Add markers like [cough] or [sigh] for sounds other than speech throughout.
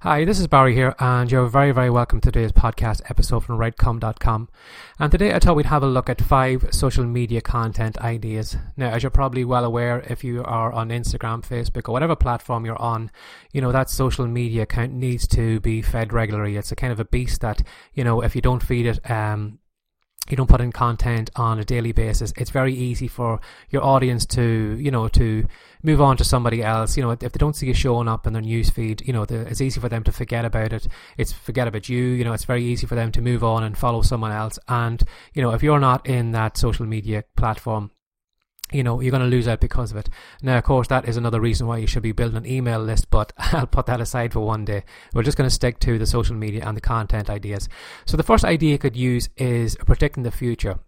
Hi, this is Barry here, and you're very, very welcome to today's podcast episode from writeincome.com. And today I thought we'd have a look at five social media content ideas. Now, as you're probably well aware, if you are on Instagram, Facebook, or whatever platform you're on, you know, that social media account needs to be fed regularly. It's a kind of a beast that, you know, if you don't feed it, um, you don't put in content on a daily basis, it's very easy for your audience to, you know, to move on to somebody else. You know, if they don't see you showing up in their news feed, you know, the, it's easy for them to forget about it. It's forget about you. You know, it's very easy for them to move on and follow someone else. And, you know, if you're not in that social media platform, you know, you're going to lose out because of it. Now, of course, that is another reason why you should be building an email list, but [laughs] I'll put that aside for one day. We're just going to stick to the social media and the content ideas. So the first idea you could use is predicting the future.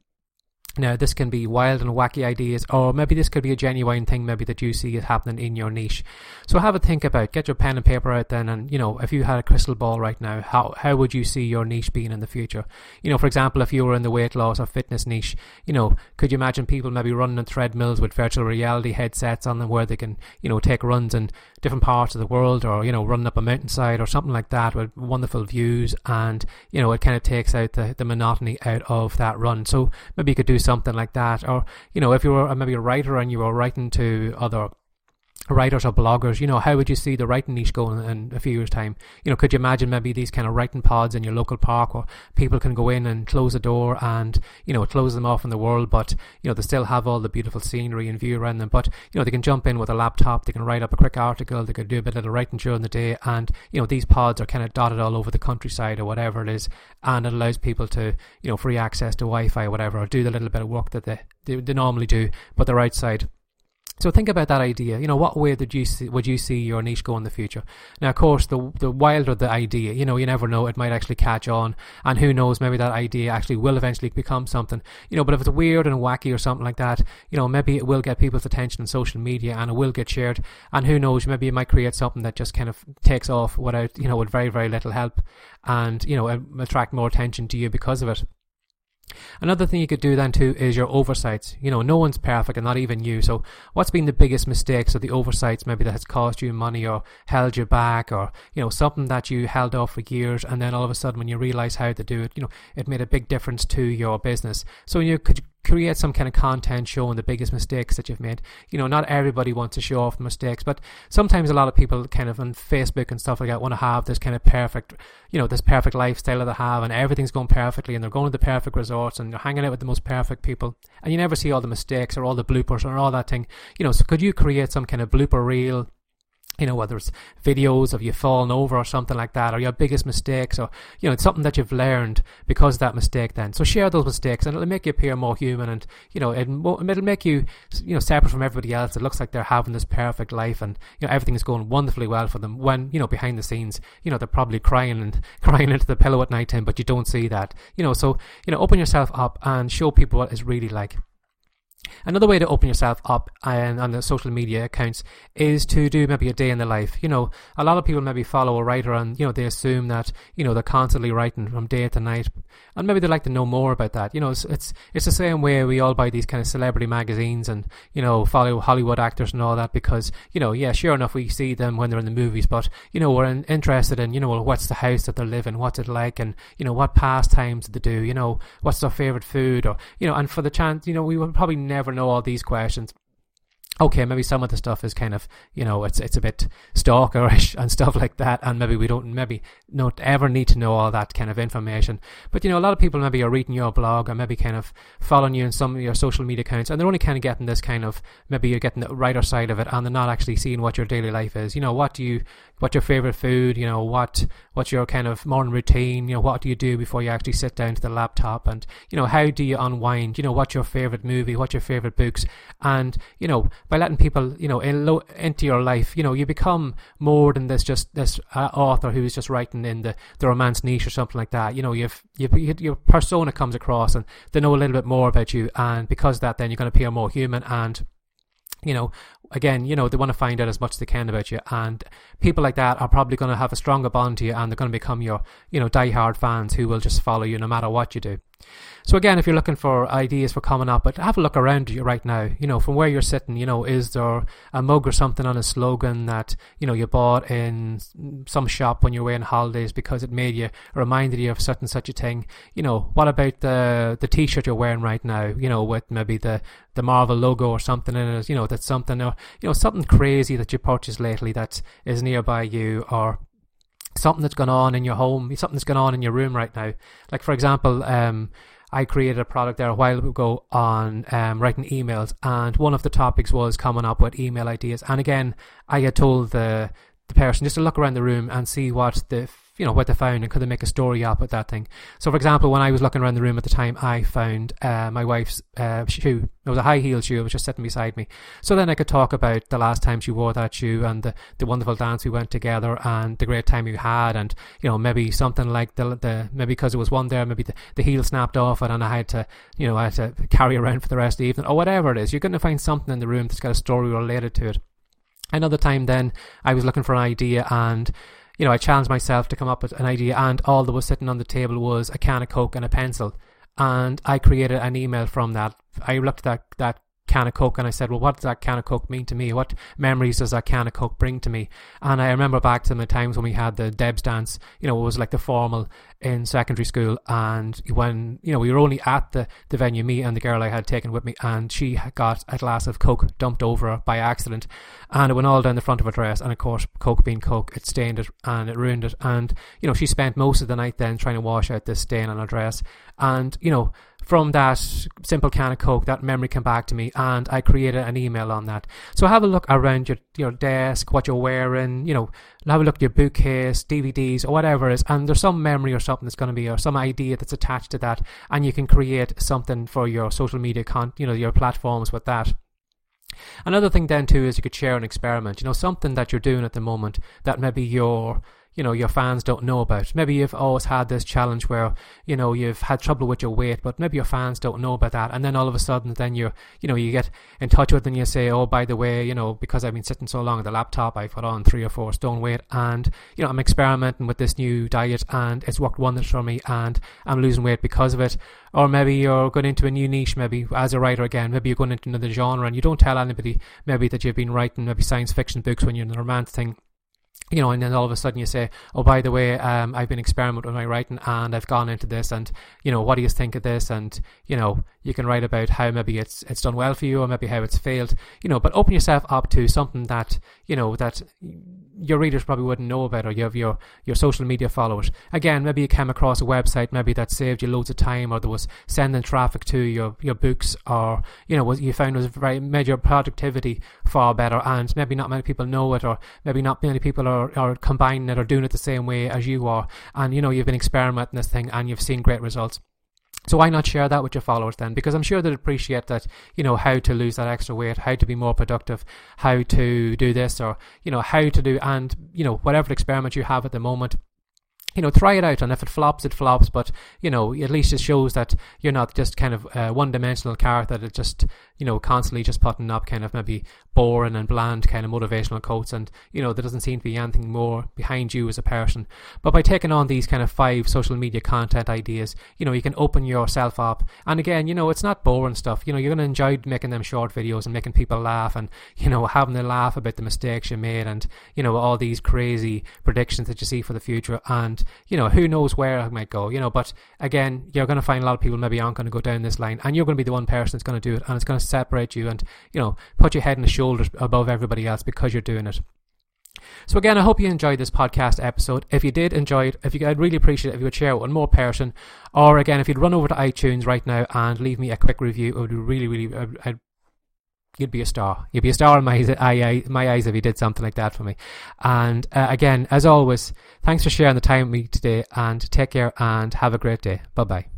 Now, this can be wild and wacky ideas, or maybe this could be a genuine thing, maybe that you see is happening in your niche. So have a think about. Get your pen and paper out then, and you know, if you had a crystal ball right now, how how would you see your niche being in the future? You know, for example, if you were in the weight loss or fitness niche, you know, could you imagine people maybe running on treadmills with virtual reality headsets on them, where they can, you know, take runs in different parts of the world, or you know, running up a mountainside or something like that with wonderful views, and you know, it kind of takes out the the monotony out of that run. So maybe you could do something like that. Or, you know, if you were maybe a writer and you were writing to other writers or bloggers, you know, how would you see the writing niche going in a few years' time? You know, could you imagine maybe these kind of writing pods in your local park where people can go in and close a door and, you know, close them off in the world, but, you know, they still have all the beautiful scenery and view around them. But, you know, they can jump in with a laptop, they can write up a quick article, they can do a bit of the writing during the day. And, you know, these pods are kind of dotted all over the countryside or whatever it is. And it allows people to, you know, free access to Wi Fi or whatever, or do the little bit of work that they, they, they normally do, but they're outside. So think about that idea. You know, what way did you see, would you see your niche go in the future? Now, of course, the the wilder the idea, you know, you never know, it might actually catch on, and who knows, maybe that idea actually will eventually become something. You know, but if it's weird and wacky or something like that, you know, maybe it will get people's attention on social media and it will get shared, and who knows, maybe it might create something that just kind of takes off without, you know, with very very little help, and you know, attract more attention to you because of it. Another thing you could do then too is your oversights. You know, no one's perfect and not even you. So what's been the biggest mistakes or the oversights maybe that has cost you money or held you back or, you know, something that you held off for years and then all of a sudden when you realize how to do it, you know, it made a big difference to your business. So you could create some kind of content showing the biggest mistakes that you've made. You know, not everybody wants to show off mistakes, but sometimes a lot of people kind of on Facebook and stuff like that want to have this kind of perfect, you know, this perfect lifestyle that they have and everything's going perfectly and they're going to the perfect resorts and they're hanging out with the most perfect people and you never see all the mistakes or all the bloopers or all that thing. You know, so could you create some kind of blooper reel you know, whether it's videos of you falling over or something like that, or your biggest mistakes, or, you know, it's something that you've learned because of that mistake then. So share those mistakes and it'll make you appear more human and, you know, it, it'll make you, you know, separate from everybody else. It looks like they're having this perfect life and, you know, everything is going wonderfully well for them when, you know, behind the scenes, you know, they're probably crying and [laughs] crying into the pillow at night time, but you don't see that, you know, so, you know, open yourself up and show people what it's really like. Another way to open yourself up uh, and on the social media accounts is to do maybe a day in the life. You know, a lot of people maybe follow a writer and, you know, they assume that, you know, they're constantly writing from day to night. And maybe they'd like to know more about that. You know, it's, it's, it's the same way we all buy these kind of celebrity magazines and, you know, follow Hollywood actors and all that because, you know, yeah, sure enough, we see them when they're in the movies, but, you know, we're in, interested in, you know, what's the house that they're living? What's it like? And, you know, what pastimes do they do? You know, what's their favorite food? Or, you know, and for the chance, you know, we would probably never know all these questions okay, maybe some of the stuff is kind of, you know, it's it's a bit stalkerish [laughs] and stuff like that, and maybe we don't maybe not ever need to know all that kind of information. But you know, a lot of people maybe are reading your blog or maybe kind of following you in some of your social media accounts, and they're only kind of getting this kind of maybe you're getting the writer side of it, and they're not actually seeing what your daily life is. You know, what do you, what your favorite food? You know, what what's your kind of morning routine? You know, what do you do before you actually sit down to the laptop? And you know, how do you unwind? You know, what's your favorite movie? What's your favorite books? And you know by letting people, you know, in into your life, you know, you become more than this just this uh, author who's just writing in the, the romance niche or something like that. You know, you've, you've your persona comes across and they know a little bit more about you, and because of that, then you're going to appear more human and you know, again, you know, they want to find out as much as they can about you. And people like that are probably going to have a stronger bond to you and they're going to become your, you know, die-hard fans who will just follow you no matter what you do. So again, if you're looking for ideas for coming up, but have a look around you right now. You know, from where you're sitting, you know, is there a mug or something on a slogan that you know you bought in some shop when you were on holidays because it made you reminded you of such and such a thing? You know, what about the the T-shirt you're wearing right now? You know, with maybe the the Marvel logo or something in it. You know, that's something or you know something crazy that you purchased lately that is nearby you or something that's going on in your home, something that's going on in your room right now. Like for example, um, I created a product there a while ago on um, writing emails, and one of the topics was coming up with email ideas. And again, I had told the the person just to look around the room and see what the you know what they found and could they make a story up with that thing. So, for example, when I was looking around the room at the time, I found uh, my wife's uh, shoe. It was a high heel shoe. It was just sitting beside me. So then I could talk about the last time she wore that shoe and the, the wonderful dance we went together and the great time we had and you know maybe something like the the maybe because it was one there, maybe the, the heel snapped off and I had to you know I had to carry around for the rest of the evening or whatever it is. You're going to find something in the room that's got a story related to it. Another time, then I was looking for an idea and you know, I challenged myself to come up with an idea, and all that was sitting on the table was a can of Coke and a pencil. And I created an email from that. I looked at that, that can of Coke and I said, well, what does that can of Coke mean to me? What memories does that can of Coke bring to me? And I remember back to the times when we had the Debs dance, you know, it was like the formal in secondary school. And when, you know, we were only at the, the venue, me and the girl I had taken with me, and she got a glass of Coke dumped over her by accident. And it went all down the front of her dress. And of course, Coke being Coke, it stained it and it ruined it. And, you know, she spent most of the night then trying to wash out this stain on her dress. And, you know, from that simple can of Coke, that memory came back to me, and I created an email on that. So have a look around your your desk, what you're wearing, you know, have a look at your bookcase, DVDs, or whatever it is, and there's some memory or something that's going to be, or some idea that's attached to that, and you can create something for your social media con, you know, your platforms with that. Another thing then too is you could share an experiment, you know, something that you're doing at the moment that maybe you're you know your fans don't know about. Maybe you've always had this challenge where you know you've had trouble with your weight, but maybe your fans don't know about that. And then all of a sudden, then you you know you get in touch with them and you say, oh by the way, you know because I've been sitting so long at the laptop, I put on three or four stone weight, and you know I'm experimenting with this new diet and it's worked wonders for me, and I'm losing weight because of it. Or maybe you're going into a new niche, maybe as a writer again. Maybe you're going into another genre and you don't tell anybody maybe that you've been writing maybe science fiction books when you're in the romance thing you know, and then all of a sudden you say, "Oh, by the way, um, I've been experimenting with my writing, and I've gone into this, and you know, what do you think of this?" And you know, you can write about how maybe it's it's done well for you, or maybe how it's failed, you know. But open yourself up to something that you know that your readers probably wouldn't know about, or you have your your social media followers. Again, maybe you came across a website, maybe that saved you loads of time, or there was sending traffic to your your books, or you know, was you found was very made your productivity far better, and maybe not many people know it, or maybe not many people are are combining it or doing it the same way as you are, and you know you've been experimenting this thing and you've seen great results. So why not share that with your followers then? Because I'm sure they'd appreciate that, you know, how to lose that extra weight, how to be more productive, how to do this, or, you know, how to do, and, you know, whatever experiment you have at the moment, you know, try it out, and if it flops, it flops. But you know, at least it shows that you're not just kind of a one-dimensional character that just you know constantly just putting up kind of maybe boring and bland kind of motivational quotes, and you know there doesn't seem to be anything more behind you as a person. But by taking on these kind of five social media content ideas, you know, you can open yourself up. And again, you know, it's not boring stuff. You know, you're going to enjoy making them short videos and making people laugh, and [laughs] you know, having a laugh about the mistakes you made, and you know, all these crazy predictions that you see for the future, and you know, who knows where it might go, you know, but again, you're going to find a lot of people maybe aren't going to go down this line and you're going to be the one person that's going to do it and it's going to separate you and, you know, put your head and shoulders above everybody else because you're doing it. So again, I hope you enjoyed this podcast episode. If you did enjoy it, if you, I'd really appreciate it if you would share it with one more person. Or again, if you'd run over to iTunes right now and leave me a quick review, it would be really, really, I'd you'd be a star. You'd be a star in my eyes, my eyes if you did something like that for me. And uh, again, as always, thanks for sharing the time with me today and take care and have a great day. Bye bye.